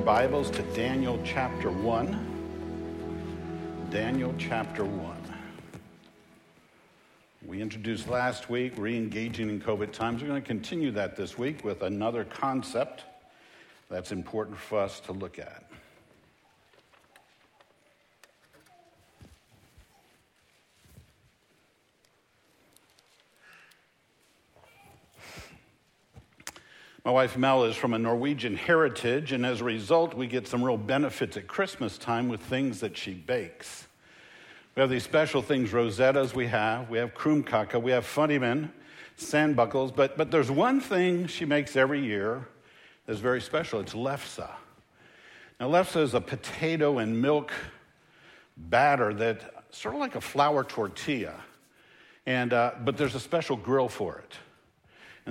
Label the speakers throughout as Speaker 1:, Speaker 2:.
Speaker 1: your Bibles to Daniel chapter 1. Daniel chapter 1. We introduced last week re engaging in COVID times. We're going to continue that this week with another concept that's important for us to look at. My wife Mel is from a Norwegian heritage, and as a result, we get some real benefits at Christmas time with things that she bakes. We have these special things, rosettas we have, we have krumkake, we have funnymen, sandbakkels, but, but there's one thing she makes every year that's very special. It's lefse. Now, lefse is a potato and milk batter that sort of like a flour tortilla, and, uh, but there's a special grill for it.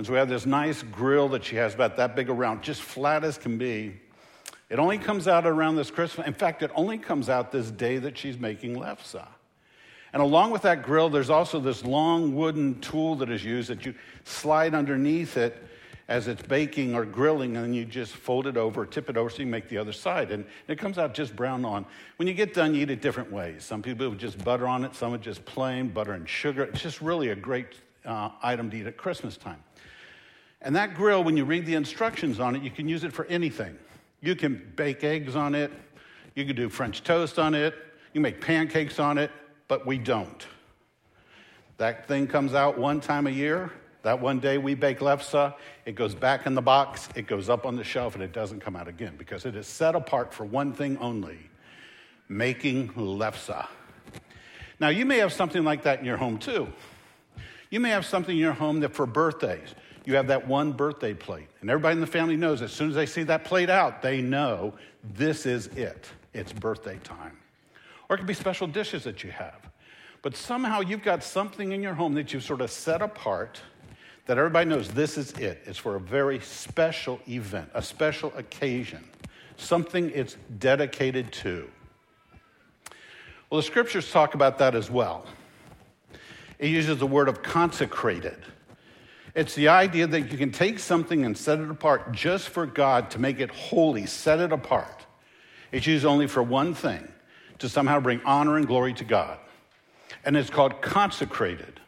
Speaker 1: And so we have this nice grill that she has about that big around, just flat as can be. It only comes out around this Christmas. In fact, it only comes out this day that she's making lefse. And along with that grill, there's also this long wooden tool that is used that you slide underneath it as it's baking or grilling, and then you just fold it over, tip it over so you make the other side. And it comes out just brown on. When you get done, you eat it different ways. Some people would just butter on it, some would just plain butter and sugar. It's just really a great uh, item to eat at Christmas time. And that grill, when you read the instructions on it, you can use it for anything. You can bake eggs on it, you can do French toast on it, you make pancakes on it, but we don't. That thing comes out one time a year. That one day we bake lefse, it goes back in the box, it goes up on the shelf, and it doesn't come out again because it is set apart for one thing only making lefse. Now, you may have something like that in your home too. You may have something in your home that for birthdays, you have that one birthday plate. And everybody in the family knows as soon as they see that plate out, they know this is it. It's birthday time. Or it could be special dishes that you have. But somehow you've got something in your home that you've sort of set apart that everybody knows this is it. It's for a very special event, a special occasion, something it's dedicated to. Well, the scriptures talk about that as well. It uses the word of consecrated. It's the idea that you can take something and set it apart just for God to make it holy, set it apart. It's used only for one thing to somehow bring honor and glory to God. And it's called consecrated.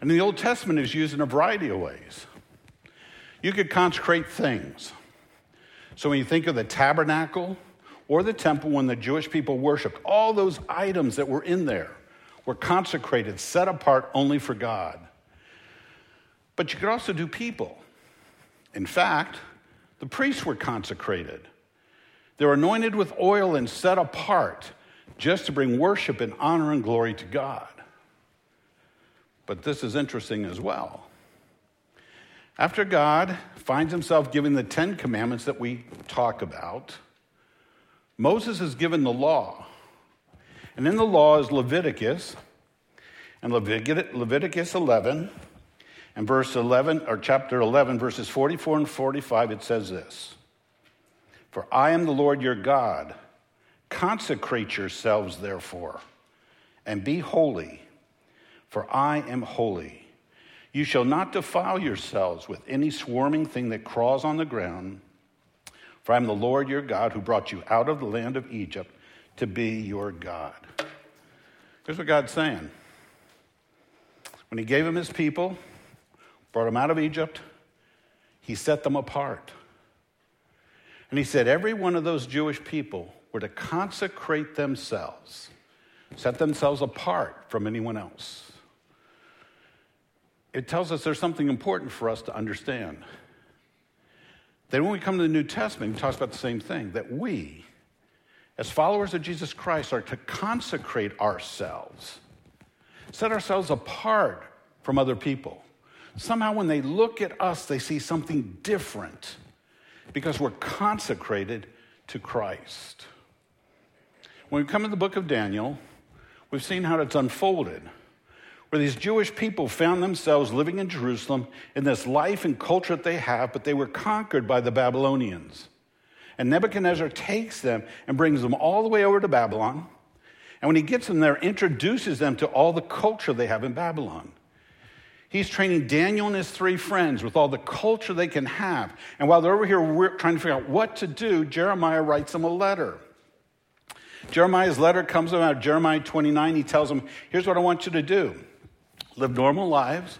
Speaker 1: And the Old Testament is used in a variety of ways. You could consecrate things. So when you think of the tabernacle or the temple when the Jewish people worshiped, all those items that were in there were consecrated, set apart only for God. But you could also do people. In fact, the priests were consecrated. They were anointed with oil and set apart just to bring worship and honor and glory to God. But this is interesting as well. After God finds himself giving the Ten Commandments that we talk about, Moses is given the law. And in the law is Leviticus, and Leviticus 11 and verse 11, or chapter 11, verses 44 and 45, it says this For I am the Lord your God. Consecrate yourselves, therefore, and be holy, for I am holy. You shall not defile yourselves with any swarming thing that crawls on the ground, for I am the Lord your God who brought you out of the land of Egypt to be your God. Here's what God's saying. When he gave him his people, brought them out of Egypt, he set them apart. And he said, every one of those Jewish people were to consecrate themselves, set themselves apart from anyone else. It tells us there's something important for us to understand. Then, when we come to the New Testament, he talks about the same thing that we, as followers of Jesus Christ, are to consecrate ourselves, set ourselves apart from other people. Somehow, when they look at us, they see something different because we're consecrated to Christ. When we come to the book of Daniel, we've seen how it's unfolded, where these Jewish people found themselves living in Jerusalem in this life and culture that they have, but they were conquered by the Babylonians. And Nebuchadnezzar takes them and brings them all the way over to Babylon. And when he gets them there, introduces them to all the culture they have in Babylon. He's training Daniel and his three friends with all the culture they can have. And while they're over here trying to figure out what to do, Jeremiah writes them a letter. Jeremiah's letter comes out Jeremiah 29. He tells them, Here's what I want you to do live normal lives,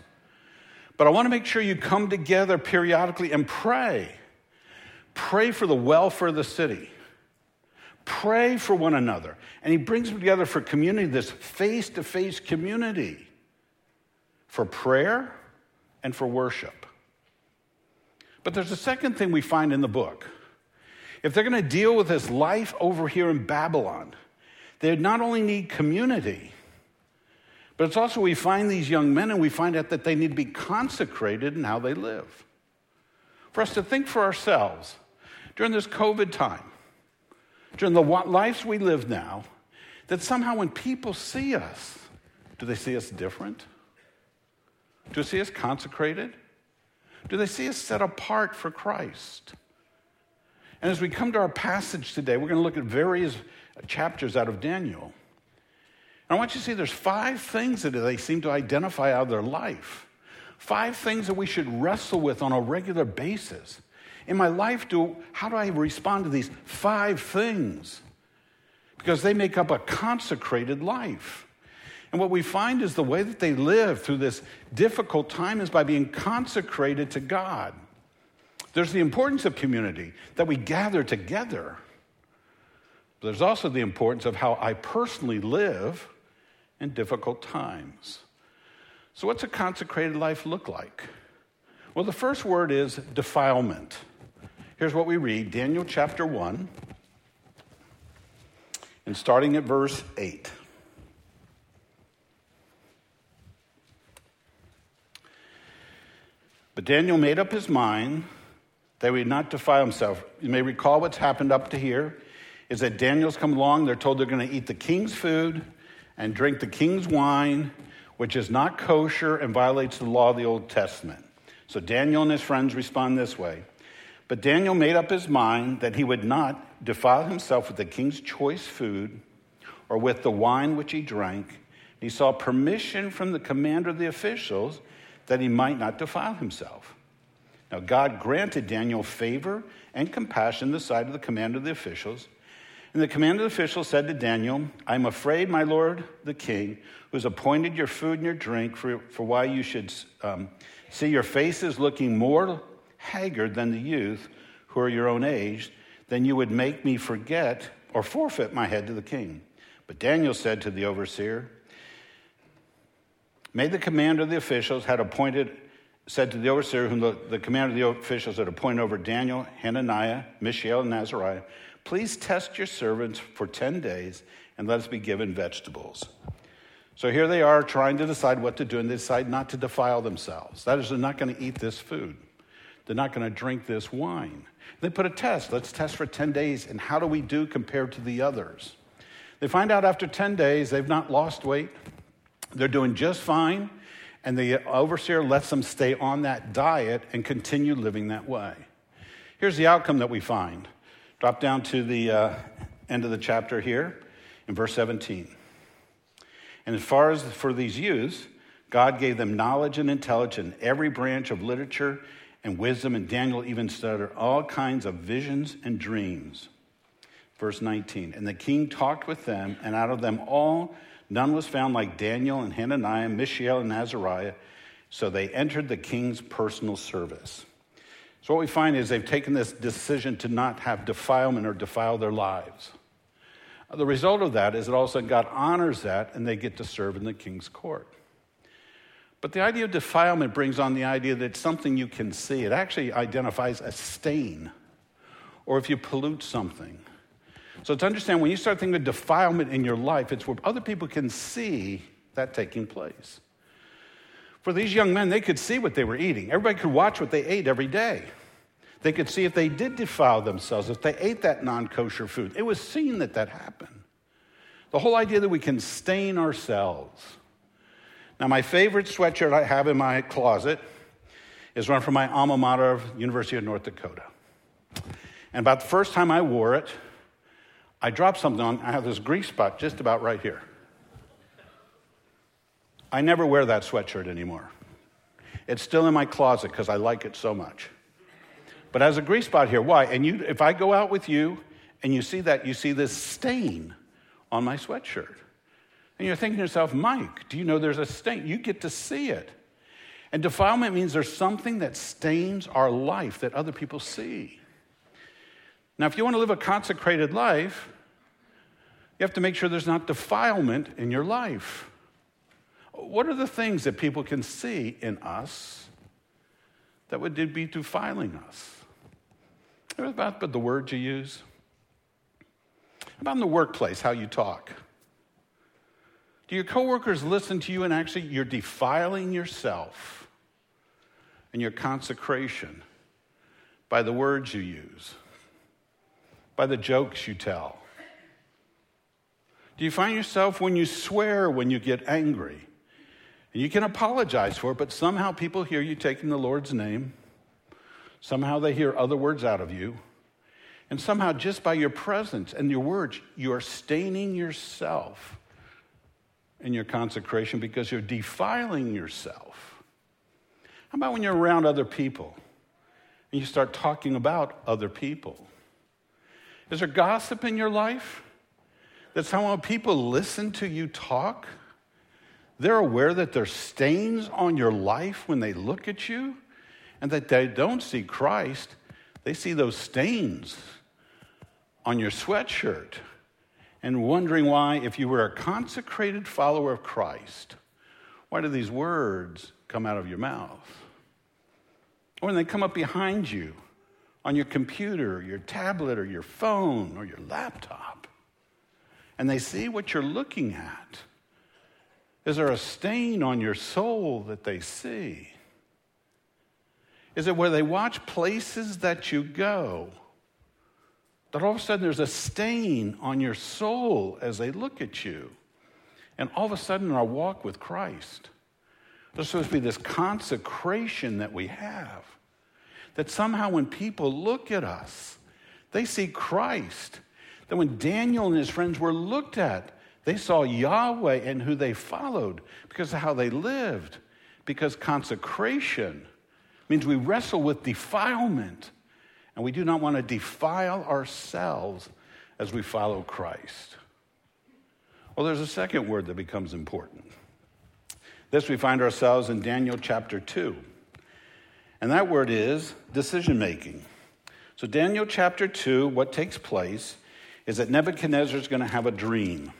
Speaker 1: but I want to make sure you come together periodically and pray. Pray for the welfare of the city. Pray for one another. And he brings them together for community, this face to face community for prayer and for worship. But there's a second thing we find in the book. If they're going to deal with this life over here in Babylon, they not only need community, but it's also we find these young men and we find out that they need to be consecrated in how they live. For us to think for ourselves during this COVID time, during the lives we live now, that somehow when people see us, do they see us different? Do they see us consecrated? Do they see us set apart for Christ? And as we come to our passage today, we're going to look at various chapters out of Daniel. And I want you to see there's five things that they seem to identify out of their life. Five things that we should wrestle with on a regular basis. In my life, do, how do I respond to these five things? Because they make up a consecrated life. And what we find is the way that they live through this difficult time is by being consecrated to God. There's the importance of community, that we gather together. But there's also the importance of how I personally live in difficult times. So, what's a consecrated life look like? Well, the first word is defilement. Here's what we read Daniel chapter 1, and starting at verse 8. But Daniel made up his mind that he would not defile himself. You may recall what's happened up to here is that Daniel's come along, they're told they're going to eat the king's food and drink the king's wine, which is not kosher and violates the law of the Old Testament. So Daniel and his friends respond this way. But Daniel made up his mind that he would not defile himself with the king's choice food or with the wine which he drank. He saw permission from the commander of the officials that he might not defile himself. Now, God granted Daniel favor and compassion in the sight of the commander of the officials. And the commander of the officials said to Daniel, I'm afraid, my lord the king, who has appointed your food and your drink for, for why you should um, see your faces looking more haggard than the youth who are your own age, then you would make me forget or forfeit my head to the king. But Daniel said to the overseer, May the commander of the officials had appointed, said to the overseer, whom the, the commander of the officials had appointed over Daniel, Hananiah, Mishael, and Azariah, please test your servants for 10 days and let us be given vegetables. So here they are trying to decide what to do, and they decide not to defile themselves. That is, they're not going to eat this food, they're not going to drink this wine. They put a test. Let's test for 10 days, and how do we do compared to the others? They find out after 10 days they've not lost weight, they're doing just fine, and the overseer lets them stay on that diet and continue living that way. Here's the outcome that we find. Drop down to the uh, end of the chapter here in verse 17. And as far as for these youths, God gave them knowledge and intelligence in every branch of literature and wisdom, and Daniel even studied all kinds of visions and dreams. Verse 19. And the king talked with them, and out of them all, None was found like Daniel and Hananiah, Mishael, and Azariah. So they entered the king's personal service. So what we find is they've taken this decision to not have defilement or defile their lives. The result of that is that all of a sudden God honors that and they get to serve in the king's court. But the idea of defilement brings on the idea that it's something you can see. It actually identifies a stain or if you pollute something so to understand, when you start thinking of defilement in your life, it's where other people can see that taking place. For these young men, they could see what they were eating. Everybody could watch what they ate every day. They could see if they did defile themselves, if they ate that non kosher food. It was seen that that happened. The whole idea that we can stain ourselves. Now, my favorite sweatshirt I have in my closet is one from my alma mater of University of North Dakota. And about the first time I wore it, I dropped something on, I have this grease spot just about right here. I never wear that sweatshirt anymore. It's still in my closet because I like it so much. But has a grease spot here. Why? And you, if I go out with you and you see that, you see this stain on my sweatshirt. And you're thinking to yourself, Mike, do you know there's a stain? You get to see it. And defilement means there's something that stains our life that other people see. Now, if you want to live a consecrated life, you have to make sure there's not defilement in your life. What are the things that people can see in us that would be defiling us? About the words you use? About in the workplace, how you talk? Do your coworkers listen to you and actually you're defiling yourself and your consecration by the words you use, by the jokes you tell? Do you find yourself when you swear, when you get angry? And you can apologize for it, but somehow people hear you taking the Lord's name. Somehow they hear other words out of you. And somehow, just by your presence and your words, you are staining yourself in your consecration because you're defiling yourself. How about when you're around other people and you start talking about other people? Is there gossip in your life? That somehow people listen to you talk? They're aware that there's stains on your life when they look at you and that they don't see Christ. They see those stains on your sweatshirt and wondering why, if you were a consecrated follower of Christ, why do these words come out of your mouth? Or when they come up behind you on your computer, or your tablet, or your phone, or your laptop, and they see what you're looking at. Is there a stain on your soul that they see? Is it where they watch places that you go? that all of a sudden there's a stain on your soul as they look at you. And all of a sudden, in our walk with Christ, there's supposed to be this consecration that we have. That somehow, when people look at us, they see Christ. That when Daniel and his friends were looked at, they saw Yahweh and who they followed because of how they lived. Because consecration means we wrestle with defilement and we do not want to defile ourselves as we follow Christ. Well, there's a second word that becomes important. This we find ourselves in Daniel chapter 2. And that word is decision making. So, Daniel chapter 2, what takes place is that Nebuchadnezzar is going to have a dream.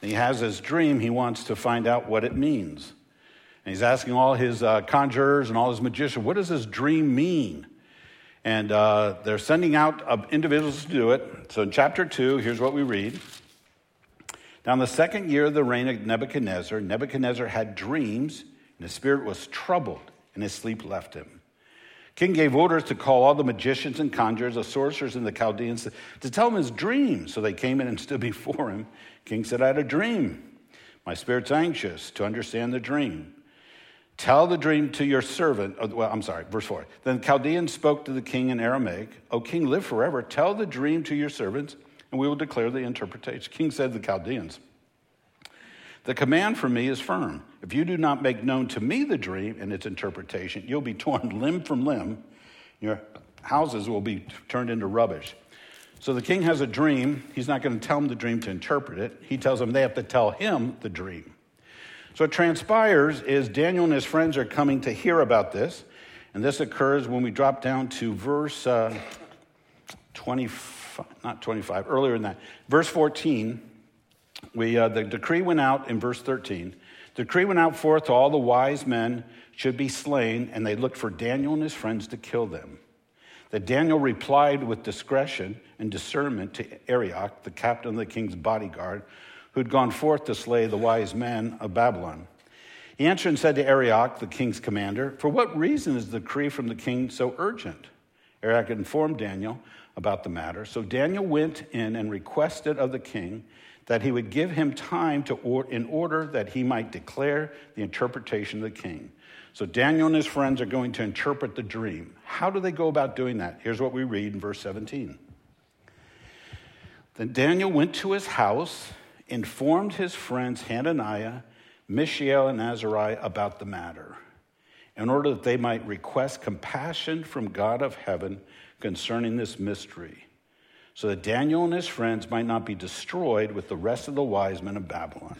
Speaker 1: And he has this dream, he wants to find out what it means. And he's asking all his uh, conjurers and all his magicians, what does this dream mean? And uh, they're sending out uh, individuals to do it. So in chapter 2, here's what we read. Now, in the second year of the reign of Nebuchadnezzar, Nebuchadnezzar had dreams, and his spirit was troubled, and his sleep left him. King gave orders to call all the magicians and conjurers, the sorcerers, and the Chaldeans to, tell him his dream. So they came in and stood before him. King said, I had a dream. My spirit's anxious to understand the dream. Tell the dream to your servant. Oh, well, I'm sorry, verse 4. Then the Chaldean spoke to the king in Aramaic, O king, live forever. Tell the dream to your servants, and we will declare the interpretation. King said to the Chaldeans, The command from me is firm. If you do not make known to me the dream and its interpretation, you'll be torn limb from limb. Your houses will be turned into rubbish. So the king has a dream. He's not going to tell them the dream to interpret it. He tells them they have to tell him the dream. So, what transpires is Daniel and his friends are coming to hear about this. And this occurs when we drop down to verse uh, 25, not 25, earlier than that. Verse 14, we, uh, the decree went out in verse 13. The decree went out forth to all the wise men should be slain, and they looked for Daniel and his friends to kill them. That Daniel replied with discretion and discernment to Arioch, the captain of the king's bodyguard, who'd gone forth to slay the wise men of Babylon. He answered and said to Arioch, the king's commander, For what reason is the decree from the king so urgent? Arioch informed Daniel about the matter. So Daniel went in and requested of the king that he would give him time to or, in order that he might declare the interpretation of the king. So Daniel and his friends are going to interpret the dream. How do they go about doing that? Here's what we read in verse 17. Then Daniel went to his house informed his friends Hananiah, Mishael, and Azariah about the matter. in order that they might request compassion from God of heaven concerning this mystery, so that Daniel and his friends might not be destroyed with the rest of the wise men of Babylon.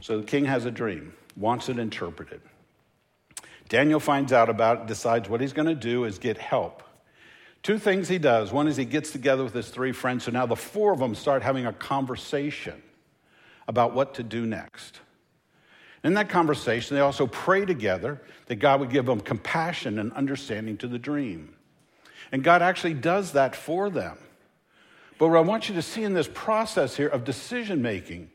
Speaker 1: So the king has a dream, wants it interpreted. Daniel finds out about it, decides what he's going to do is get help. Two things he does. One is he gets together with his three friends, so now the four of them start having a conversation about what to do next. In that conversation, they also pray together that God would give them compassion and understanding to the dream. And God actually does that for them. But what I want you to see in this process here of decision making,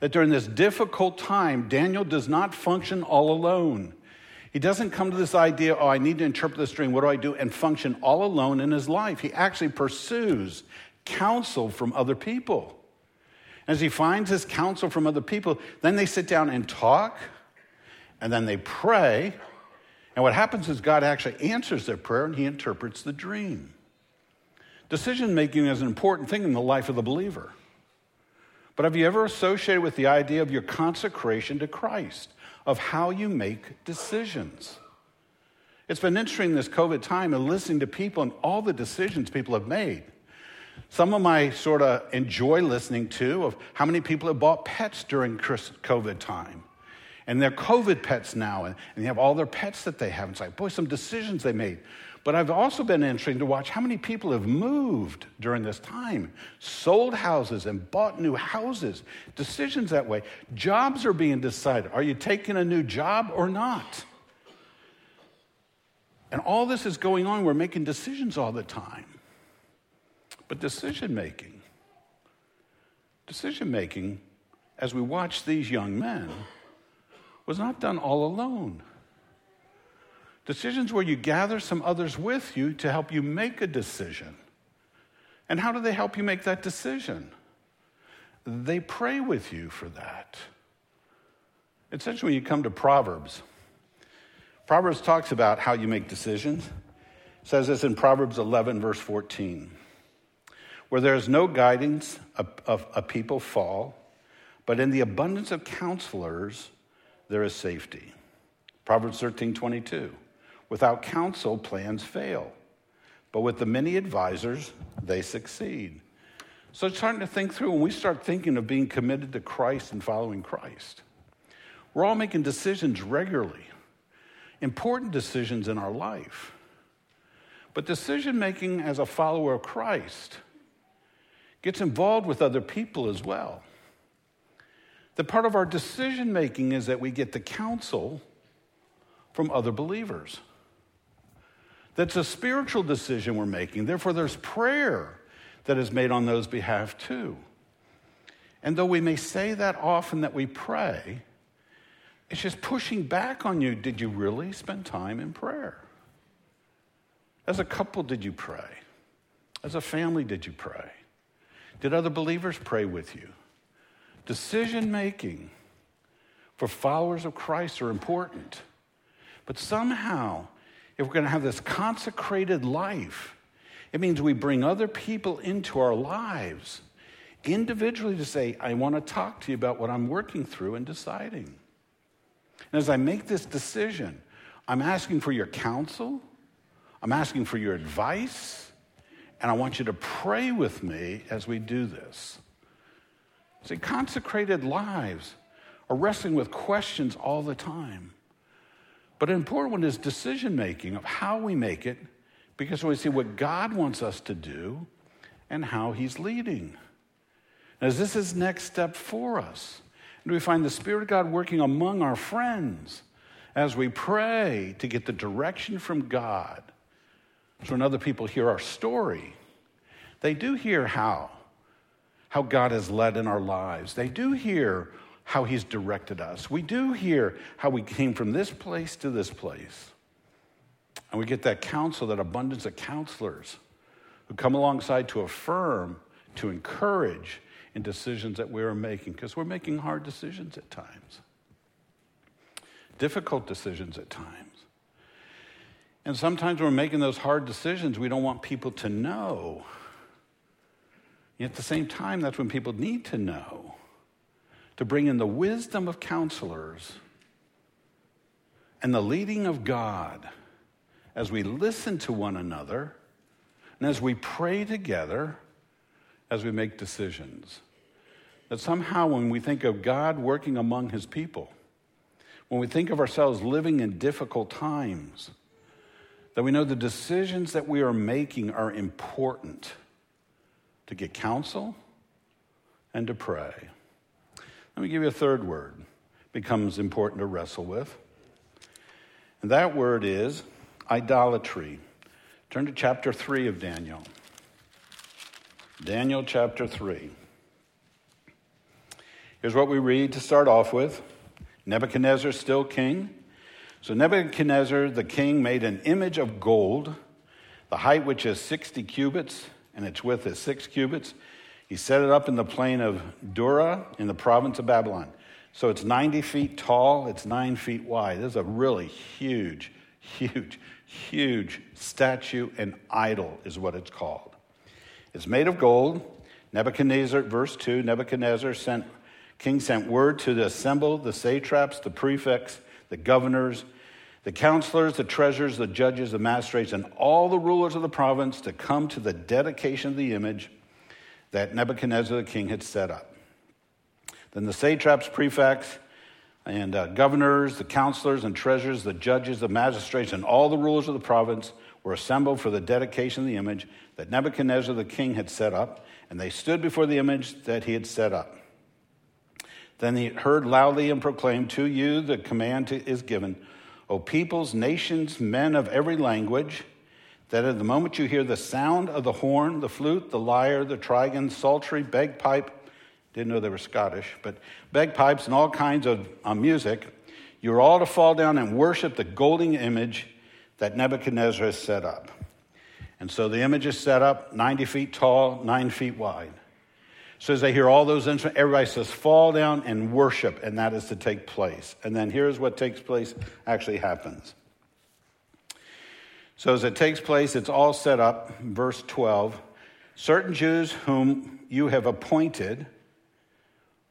Speaker 1: that during this difficult time, Daniel does not function all alone. He doesn't come to this idea, oh, I need to interpret this dream. What do I do? And function all alone in his life. He actually pursues counsel from other people. As he finds his counsel from other people, then they sit down and talk, and then they pray. And what happens is God actually answers their prayer and he interprets the dream. Decision making is an important thing in the life of the believer. But have you ever associated with the idea of your consecration to Christ? of how you make decisions. It's been interesting this COVID time and listening to people and all the decisions people have made. Some of my sort of enjoy listening to of how many people have bought pets during COVID time. And they're COVID pets now, and, they have all their pets that they have. It's like, boy, some decisions they made. But I've also been interested to watch how many people have moved during this time, sold houses and bought new houses, decisions that way. Jobs are being decided. Are you taking a new job or not? And all this is going on. We're making decisions all the time. But decision making, decision making, as we watch these young men, was not done all alone. Decisions where you gather some others with you to help you make a decision. And how do they help you make that decision? They pray with you for that. Essentially, when you come to Proverbs, Proverbs talks about how you make decisions. It says this in Proverbs 11, verse 14 Where there is no guidance, a, a, a people fall, but in the abundance of counselors, there is safety. Proverbs 13, 22. Without counsel, plans fail. But with the many advisors, they succeed. So it's starting to think through when we start thinking of being committed to Christ and following Christ. We're all making decisions regularly, important decisions in our life. But decision making as a follower of Christ gets involved with other people as well. The part of our decision making is that we get the counsel from other believers. That's a spiritual decision we're making. Therefore, there's prayer that is made on those behalf too. And though we may say that often that we pray, it's just pushing back on you. Did you really spend time in prayer? As a couple, did you pray? As a family, did you pray? Did other believers pray with you? Decision making for followers of Christ are important. But somehow, if we're going to have this consecrated life, it means we bring other people into our lives individually to say, I want to talk to you about what I'm working through and deciding. And as I make this decision, I'm asking for your counsel, I'm asking for your advice, and I want you to pray with me as we do this. See, consecrated lives are wrestling with questions all the time. But an important one is decision making of how we make it, because we see what God wants us to do and how He's leading. As this is next step for us, and we find the Spirit of God working among our friends as we pray to get the direction from God. So when other people hear our story, they do hear how, how God has led in our lives. They do hear how he's directed us. We do hear how we came from this place to this place. And we get that counsel, that abundance of counselors who come alongside to affirm, to encourage in decisions that we are making, because we're making hard decisions at times, difficult decisions at times. And sometimes when we're making those hard decisions, we don't want people to know. Yet at the same time, that's when people need to know to bring in the wisdom of counselors and the leading of God as we listen to one another and as we pray together as we make decisions. That somehow, when we think of God working among his people, when we think of ourselves living in difficult times, that we know the decisions that we are making are important to get counsel and to pray. Let me give you a third word becomes important to wrestle with. And that word is idolatry. Turn to chapter 3 of Daniel. Daniel chapter 3. Here's what we read to start off with Nebuchadnezzar still king. So Nebuchadnezzar the king made an image of gold, the height which is 60 cubits and its width is 6 cubits. He set it up in the plain of Dura in the province of Babylon. So it's 90 feet tall, it's 9 feet wide. This is a really huge, huge, huge statue and idol, is what it's called. It's made of gold. Nebuchadnezzar, verse 2 Nebuchadnezzar sent king sent word to the assemble the satraps, the prefects, the governors, the counselors, the treasurers, the judges, the magistrates, and all the rulers of the province to come to the dedication of the image that Nebuchadnezzar the king had set up. Then the satraps, prefects, and uh, governors, the counselors and treasurers, the judges, the magistrates, and all the rulers of the province were assembled for the dedication of the image that Nebuchadnezzar the king had set up, and they stood before the image that he had set up. Then he heard loudly and proclaimed, To you the command is given, O peoples, nations, men of every language, that at the moment you hear the sound of the horn, the flute, the lyre, the trigon, psaltery, bagpipe, didn't know they were Scottish, but bagpipes and all kinds of uh, music, you're all to fall down and worship the golden image that Nebuchadnezzar has set up. And so the image is set up 90 feet tall, 9 feet wide. So as they hear all those instruments, everybody says, fall down and worship, and that is to take place. And then here's what takes place actually happens. So as it takes place, it's all set up. Verse 12 certain Jews whom you have appointed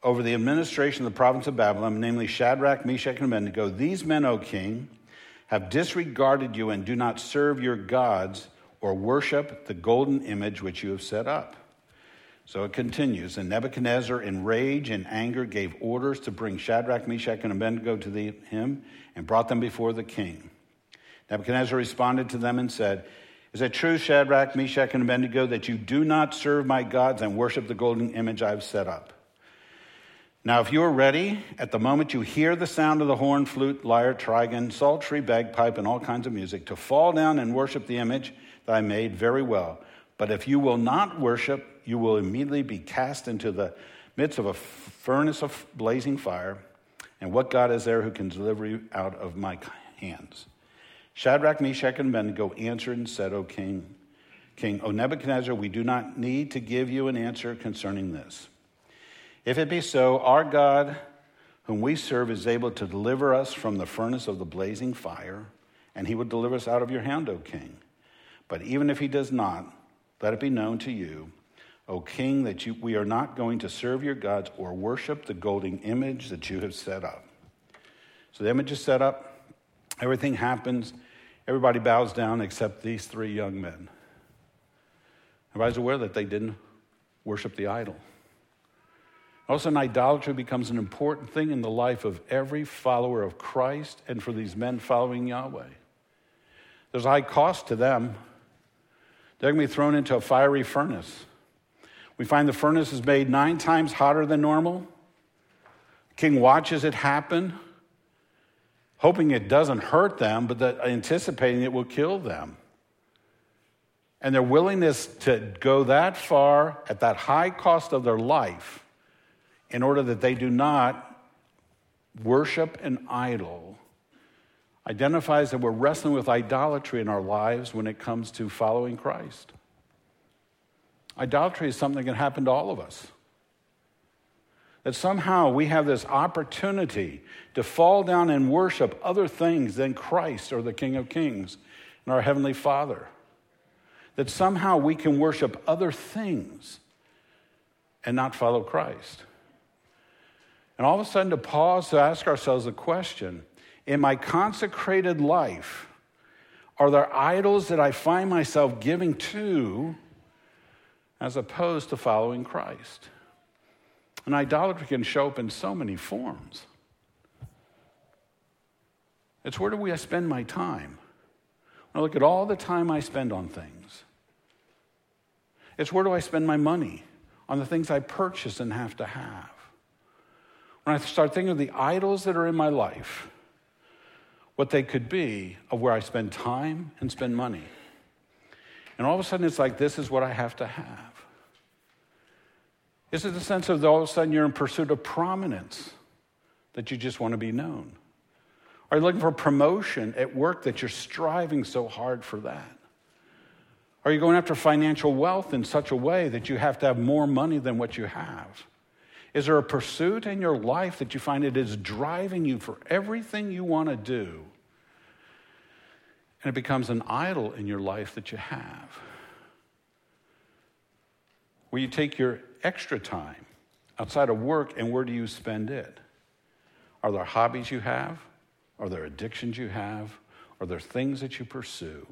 Speaker 1: over the administration of the province of Babylon, namely Shadrach, Meshach, and Abednego, these men, O king, have disregarded you and do not serve your gods or worship the golden image which you have set up. So it continues. And Nebuchadnezzar, in rage and anger, gave orders to bring Shadrach, Meshach, and Abednego to the, him and brought them before the king. Nebuchadnezzar responded to them and said, Is it true, Shadrach, Meshach, and Abednego, that you do not serve my gods and worship the golden image I have set up? Now, if you are ready, at the moment you hear the sound of the horn, flute, lyre, trigon, psaltery, bagpipe, and all kinds of music, to fall down and worship the image that I made very well. But if you will not worship, you will immediately be cast into the midst of a furnace of blazing fire. And what God is there who can deliver you out of my hands? Shadrach, Meshach, and Abednego answered and said, O king, King, O Nebuchadnezzar, we do not need to give you an answer concerning this. If it be so, our God, whom we serve, is able to deliver us from the furnace of the blazing fire, and he will deliver us out of your hand, O king. But even if he does not, let it be known to you O king, that you, we are not going to serve your gods or worship the golden image that you have set up. So the image is set up, everything happens, everybody bows down except these three young men. Everybody's aware that they didn't worship the idol. All of a sudden, idolatry becomes an important thing in the life of every follower of Christ and for these men following Yahweh. There's a high cost to them. They're going to be thrown into a fiery furnace. We find the furnace is made nine times hotter than normal. King watches it happen, hoping it doesn't hurt them, but that, anticipating it will kill them. And their willingness to go that far at that high cost of their life in order that they do not worship an idol identifies that we're wrestling with idolatry in our lives when it comes to following Christ. Idolatry is something that can happen to all of us. That somehow we have this opportunity to fall down and worship other things than Christ or the King of Kings and our Heavenly Father. That somehow we can worship other things and not follow Christ. And all of a sudden, to pause to ask ourselves a question in my consecrated life, are there idols that I find myself giving to as opposed to following Christ? And idolatry can show up in so many forms. It's where do we spend my time? When I look at all the time I spend on things. It's where do I spend my money? On the things I purchase and have to have. When I start thinking of the idols that are in my life, what they could be of where I spend time and spend money. And all of a sudden, it's like, this is what I have to have. Is it the sense of all of a sudden you're in pursuit of prominence, that you just want to be known? Are you looking for promotion at work that you're striving so hard for that? Are you going after financial wealth in such a way that you have to have more money than what you have? Is there a pursuit in your life that you find it is driving you for everything you want to do? And it becomes an idol in your life that you have. Where you take your extra time outside of work and where do you spend it? Are there hobbies you have? Are there addictions you have? Are there things that you pursue?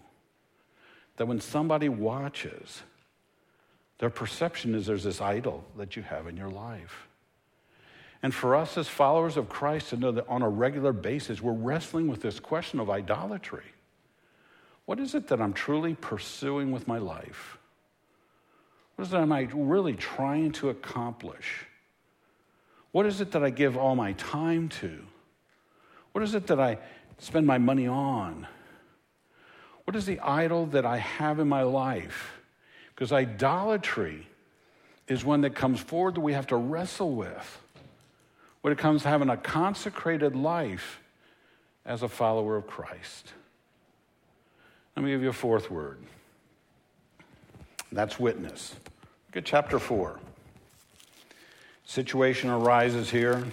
Speaker 1: That when somebody watches, their perception is there's this idol that you have in your life. And for us as followers of Christ to know that on a regular basis, we're wrestling with this question of idolatry. What is it that I'm truly pursuing with my life? What is it am I really trying to accomplish? What is it that I give all my time to? What is it that I spend my money on? What is the idol that I have in my life? Because idolatry is one that comes forward that we have to wrestle with when it comes to having a consecrated life as a follower of Christ. Let me give you a fourth word. That's witness. Look at chapter 4. Situation arises here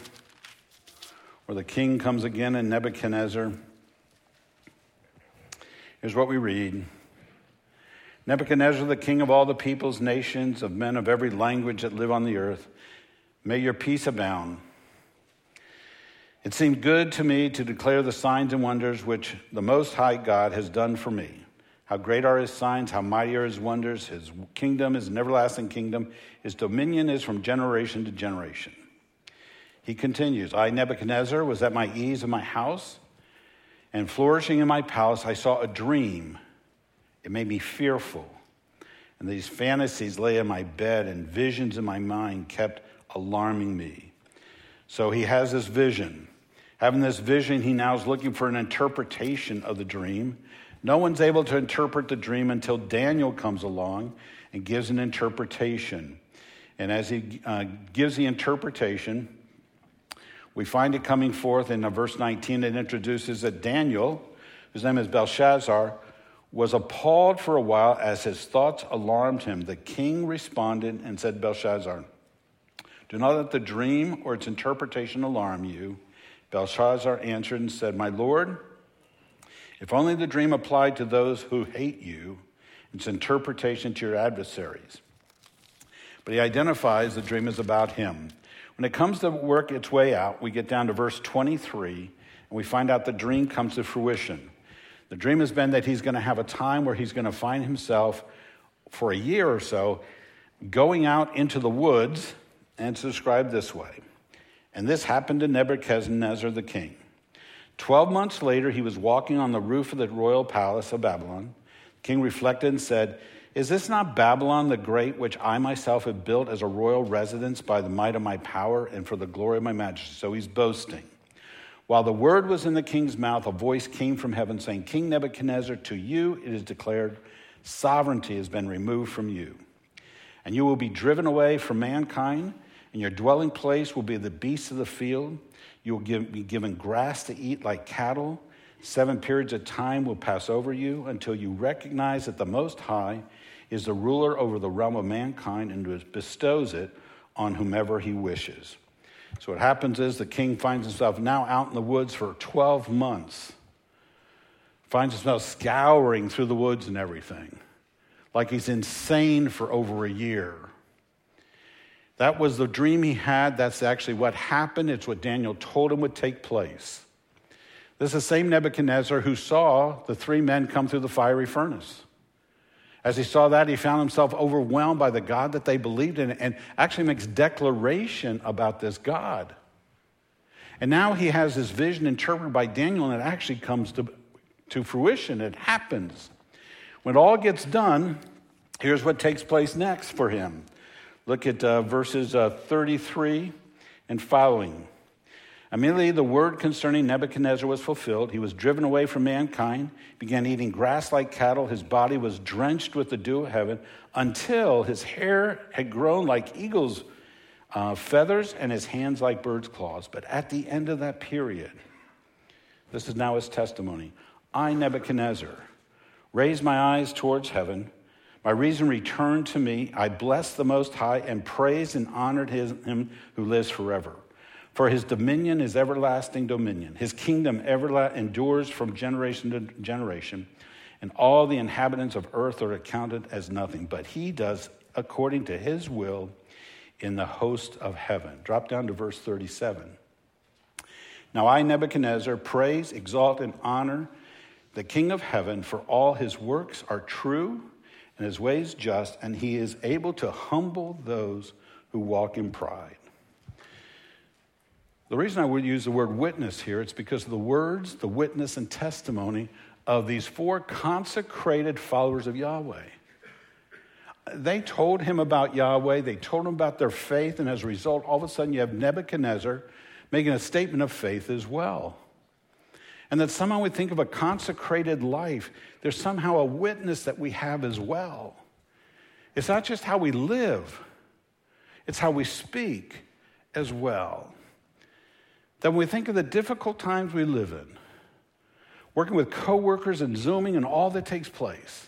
Speaker 1: where the king comes again in Nebuchadnezzar. Here's what we read Nebuchadnezzar, the king of all the peoples, nations, of men of every language that live on the earth, may your peace abound. It seemed good to me to declare the signs and wonders which the Most High God has done for me. How great are his signs, how mighty are his wonders. His kingdom is an everlasting kingdom, his dominion is from generation to generation. He continues I, Nebuchadnezzar, was at my ease in my house, and flourishing in my palace, I saw a dream. It made me fearful. And these fantasies lay in my bed, and visions in my mind kept alarming me. So he has this vision. Having this vision, he now is looking for an interpretation of the dream. No one's able to interpret the dream until Daniel comes along and gives an interpretation. And as he uh, gives the interpretation, we find it coming forth in uh, verse 19. It introduces that Daniel, whose name is Belshazzar, was appalled for a while as his thoughts alarmed him. The king responded and said, Belshazzar, do not let the dream or its interpretation alarm you. Belshazzar answered and said, My Lord, if only the dream applied to those who hate you, its interpretation to your adversaries. But he identifies the dream is about him. When it comes to work its way out, we get down to verse 23, and we find out the dream comes to fruition. The dream has been that he's going to have a time where he's going to find himself for a year or so going out into the woods, and it's described this way and this happened to Nebuchadnezzar the king. Twelve months later, he was walking on the roof of the royal palace of Babylon. The king reflected and said, Is this not Babylon the great, which I myself have built as a royal residence by the might of my power and for the glory of my majesty? So he's boasting. While the word was in the king's mouth, a voice came from heaven saying, King Nebuchadnezzar, to you it is declared, sovereignty has been removed from you. And you will be driven away from mankind and your dwelling place will be the beasts of the field. You will give, be given grass to eat like cattle. Seven periods of time will pass over you until you recognize that the Most High is the ruler over the realm of mankind and bestows it on whomever he wishes. So what happens is the king finds himself now out in the woods for 12 months, finds himself scouring through the woods and everything, like he's insane for over a year. That was the dream he had. That's actually what happened. It's what Daniel told him would take place. This is the same Nebuchadnezzar who saw the three men come through the fiery furnace. As he saw that, he found himself overwhelmed by the God that they believed in and actually makes declaration about this God. And now he has his vision interpreted by Daniel, and it actually comes to, to fruition. It happens. When it all gets done, here's what takes place next for him. Look at uh, verses uh, 33 and following. Immediately, the word concerning Nebuchadnezzar was fulfilled. He was driven away from mankind, began eating grass like cattle. His body was drenched with the dew of heaven until his hair had grown like eagle's uh, feathers and his hands like bird's claws. But at the end of that period, this is now his testimony I, Nebuchadnezzar, raised my eyes towards heaven. My reason returned to me. I blessed the Most High and praised and honored his, him who lives forever. For his dominion is everlasting dominion. His kingdom everla- endures from generation to generation, and all the inhabitants of earth are accounted as nothing. But he does according to his will in the host of heaven. Drop down to verse 37. Now I, Nebuchadnezzar, praise, exalt, and honor the King of heaven, for all his works are true and his ways just, and he is able to humble those who walk in pride. The reason I would use the word witness here, it's because of the words, the witness, and testimony of these four consecrated followers of Yahweh. They told him about Yahweh, they told him about their faith, and as a result, all of a sudden you have Nebuchadnezzar making a statement of faith as well. And that somehow we think of a consecrated life, there's somehow a witness that we have as well. It's not just how we live, it's how we speak as well that when we think of the difficult times we live in, working with coworkers and Zooming and all that takes place,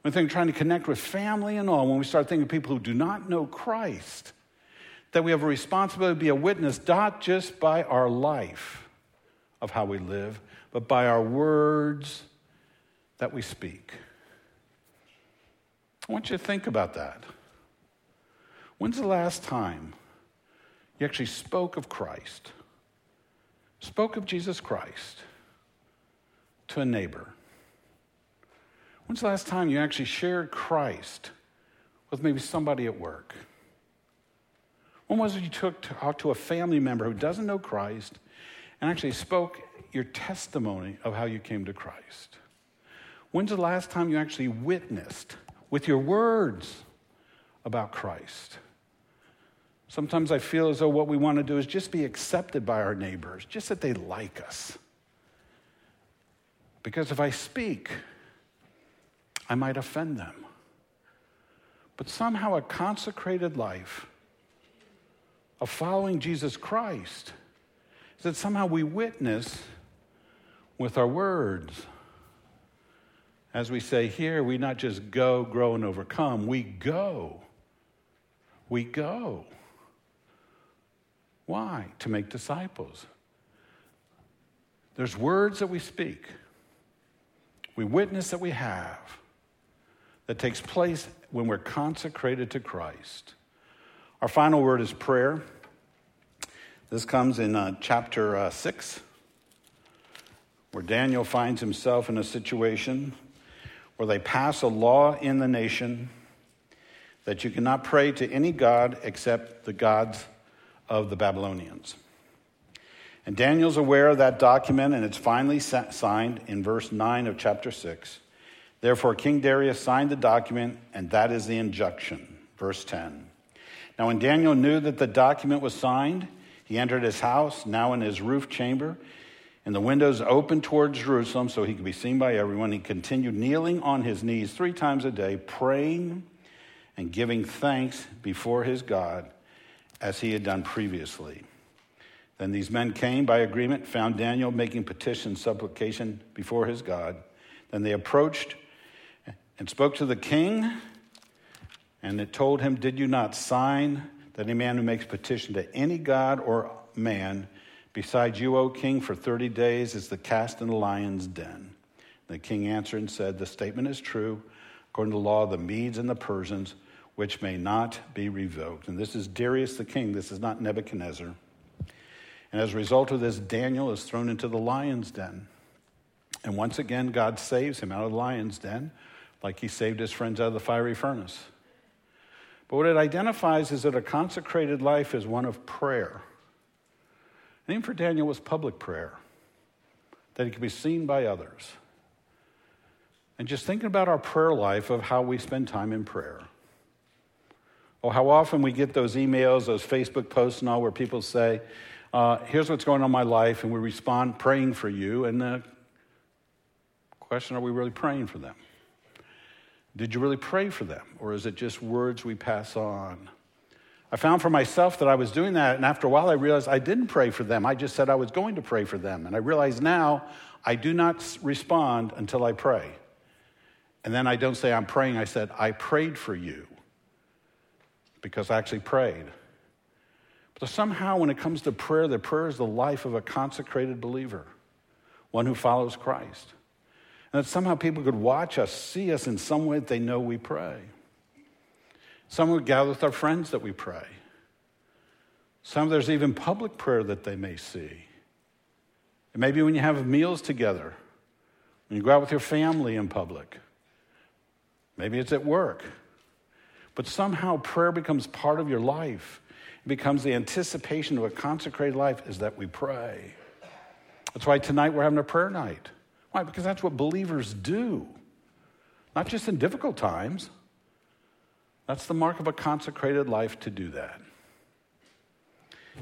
Speaker 1: when we think trying to connect with family and all, when we start thinking of people who do not know Christ, that we have a responsibility to be a witness not just by our life of how we live, but by our words that we speak. I want you to think about that. When's the last time you actually spoke of Christ? spoke of Jesus Christ to a neighbor? When's the last time you actually shared Christ with maybe somebody at work? When was it you took to talk to a family member who doesn't know Christ and actually spoke your testimony of how you came to Christ? When's the last time you actually witnessed with your words about Christ? Sometimes I feel as though what we want to do is just be accepted by our neighbors, just that they like us. Because if I speak, I might offend them. But somehow a consecrated life of following Jesus Christ is that somehow we witness with our words. As we say here, we not just go, grow, and overcome, we go. We go. Why? To make disciples. There's words that we speak, we witness that we have, that takes place when we're consecrated to Christ. Our final word is prayer. This comes in uh, chapter uh, 6, where Daniel finds himself in a situation where they pass a law in the nation that you cannot pray to any God except the gods of the Babylonians. And Daniel's aware of that document, and it's finally signed in verse 9 of chapter 6. Therefore, King Darius signed the document, and that is the injunction. Verse 10. Now, when Daniel knew that the document was signed, he entered his house, now in his roof chamber, and the windows opened towards Jerusalem so he could be seen by everyone. He continued kneeling on his knees three times a day, praying and giving thanks before his God as he had done previously. Then these men came by agreement, found Daniel making petition, supplication before his God. Then they approached and spoke to the king, and it told him, Did you not sign that any man who makes petition to any god or man besides you, O king, for 30 days is the cast in the lion's den? The king answered and said, The statement is true. According to the law of the Medes and the Persians, which may not be revoked. And this is Darius the king, this is not Nebuchadnezzar. And as a result of this, Daniel is thrown into the lion's den. And once again, God saves him out of the lion's den, like he saved his friends out of the fiery furnace. But what it identifies is that a consecrated life is one of prayer. And even for Daniel was public prayer, that he could be seen by others. And just thinking about our prayer life of how we spend time in prayer. Or how often we get those emails, those Facebook posts and all where people say, uh, here's what's going on in my life, and we respond praying for you. And the question, are we really praying for them? Did you really pray for them? Or is it just words we pass on? I found for myself that I was doing that, and after a while I realized I didn't pray for them. I just said I was going to pray for them. And I realize now I do not respond until I pray. And then I don't say I'm praying, I said I prayed for you because I actually prayed. But somehow, when it comes to prayer, the prayer is the life of a consecrated believer, one who follows Christ. And that somehow people could watch us, see us in some way that they know we pray. Some would gather with our friends that we pray. Some there's even public prayer that they may see. And maybe when you have meals together, when you go out with your family in public, maybe it's at work. But somehow prayer becomes part of your life. It becomes the anticipation of a consecrated life is that we pray. That's why tonight we're having a prayer night. Why? Because that's what believers do, not just in difficult times. That's the mark of a consecrated life to do that.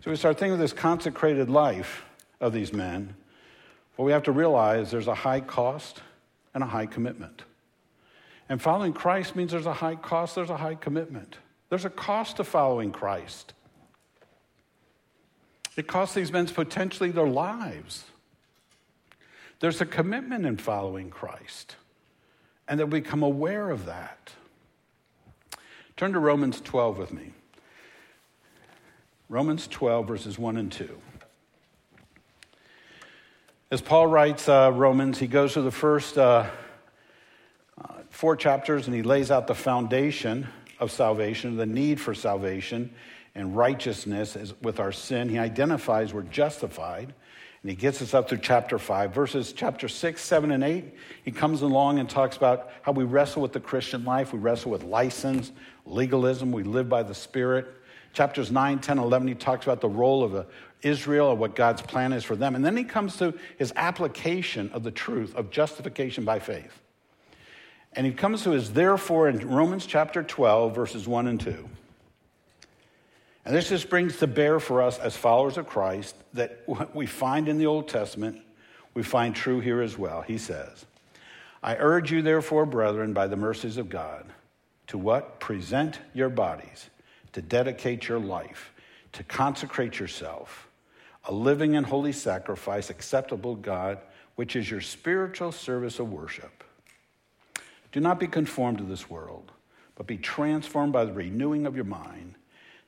Speaker 1: So we start thinking of this consecrated life of these men. What we have to realize there's a high cost and a high commitment. And following Christ means there's a high cost, there's a high commitment. There's a cost to following Christ. It costs these men potentially their lives. There's a commitment in following Christ, and that we become aware of that. Turn to Romans 12 with me. Romans 12, verses 1 and 2. As Paul writes uh, Romans, he goes to the first uh, uh, four chapters and he lays out the foundation of salvation, the need for salvation and righteousness with our sin. He identifies we're justified. And he gets us up through chapter 5. Verses chapter 6, 7, and 8, he comes along and talks about how we wrestle with the Christian life. We wrestle with license, legalism. We live by the Spirit. Chapters 9, 10, 11, he talks about the role of uh, Israel and what God's plan is for them. And then he comes to his application of the truth of justification by faith. And he comes to his therefore in Romans chapter 12, verses 1 and 2. And this just brings to bear for us as followers of Christ that what we find in the Old Testament, we find true here as well. He says, I urge you, therefore, brethren, by the mercies of God, to what? Present your bodies, to dedicate your life, to consecrate yourself, a living and holy sacrifice acceptable God, which is your spiritual service of worship. Do not be conformed to this world, but be transformed by the renewing of your mind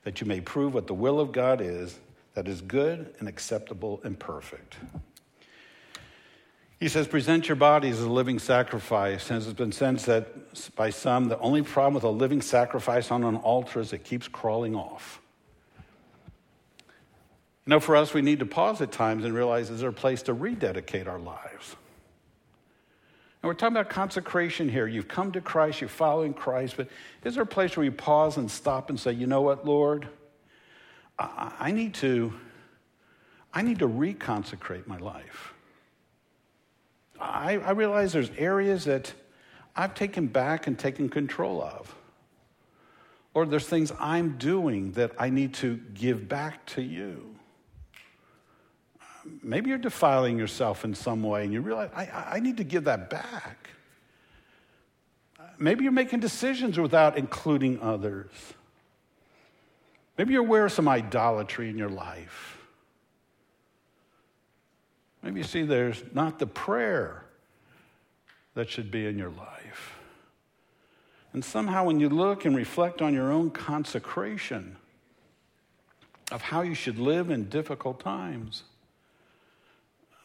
Speaker 1: that you may prove what the will of God is, that is good and acceptable and perfect. He says, present your bodies as a living sacrifice. And it's been said that by some, the only problem with a living sacrifice on an altar is it keeps crawling off. You know, for us, we need to pause at times and realize is there a place to rededicate our lives? And we're talking about consecration here. You've come to Christ, you're following Christ, but is there a place where you pause and stop and say, you know what, Lord? I, I need to, I need to reconsecrate my life. I, I realize there's areas that I've taken back and taken control of. Lord, there's things I'm doing that I need to give back to you maybe you're defiling yourself in some way and you realize, I, I need to give that back. Maybe you're making decisions without including others. Maybe you're aware of some idolatry in your life. Maybe you see there's not the prayer that should be in your life. And somehow, when you look and reflect on your own consecration of how you should live in difficult times,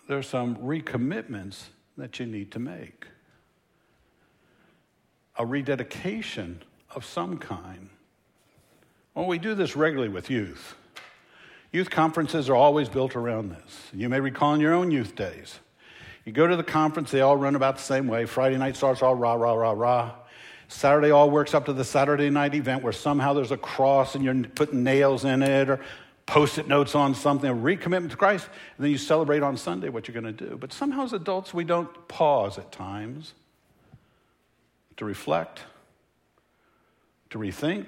Speaker 1: there's some recommitments that you need to make. A rededication of some kind. Well, we do this regularly with youth. Youth conferences are always built around this. You may recall in your own youth days. You go to the conference, they all run about the same way. Friday night starts all rah, rah, rah, rah. Saturday all works up to the Saturday night event where somehow there's a cross and you're putting nails in it or post it notes on something, a recommitment to Christ, and then you celebrate on Sunday what you're going to do. But somehow as adults, we don't pause at times to reflect, to rethink,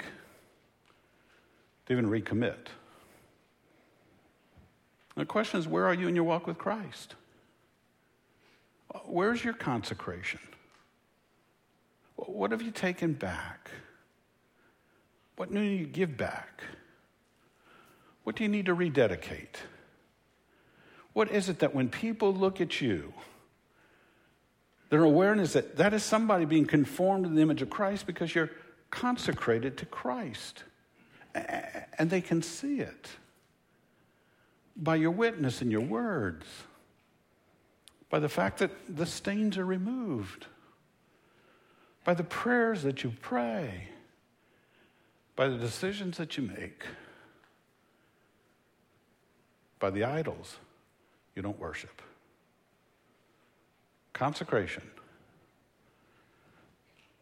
Speaker 1: to even recommit. The question is where are you in your walk with Christ? Where's your consecration? What have you taken back? What do you give back? What do you need to rededicate? What is it that when people look at you, their awareness that that is somebody being conformed to the image of Christ because you're consecrated to Christ. And they can see it by your witness and your words, by the fact that the stains are removed, by the prayers that you pray, by the decisions that you make, by the idols you don't worship. Consecration.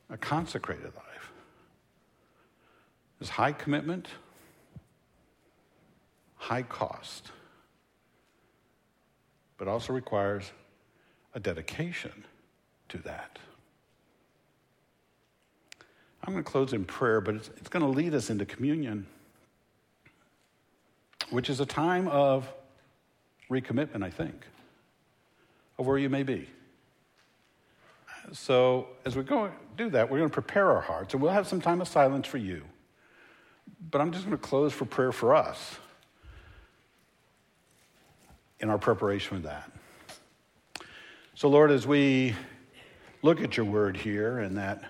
Speaker 1: A consecrated life is high commitment, high cost, but also requires a dedication to that. I'm going to close in prayer, but it's, it's going to lead us into communion, which is a time of recommitment, I think, of where you may be. So, as we go do that, we're going to prepare our hearts, and we'll have some time of silence for you. But I'm just going to close for prayer for us in our preparation for that. So, Lord, as we look at your word here and that,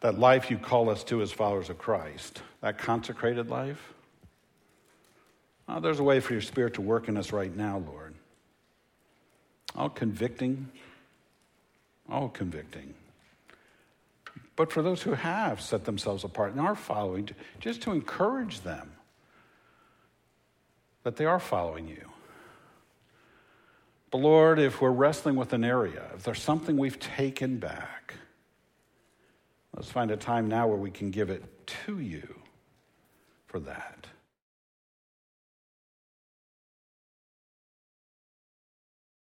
Speaker 1: that life you call us to as followers of Christ, that consecrated life, oh, there's a way for your spirit to work in us right now, Lord. All convicting, all convicting. But for those who have set themselves apart and are following, just to encourage them that they are following you. But Lord, if we're wrestling with an area, if there's something we've taken back, let's find a time now where we can give it to you for that.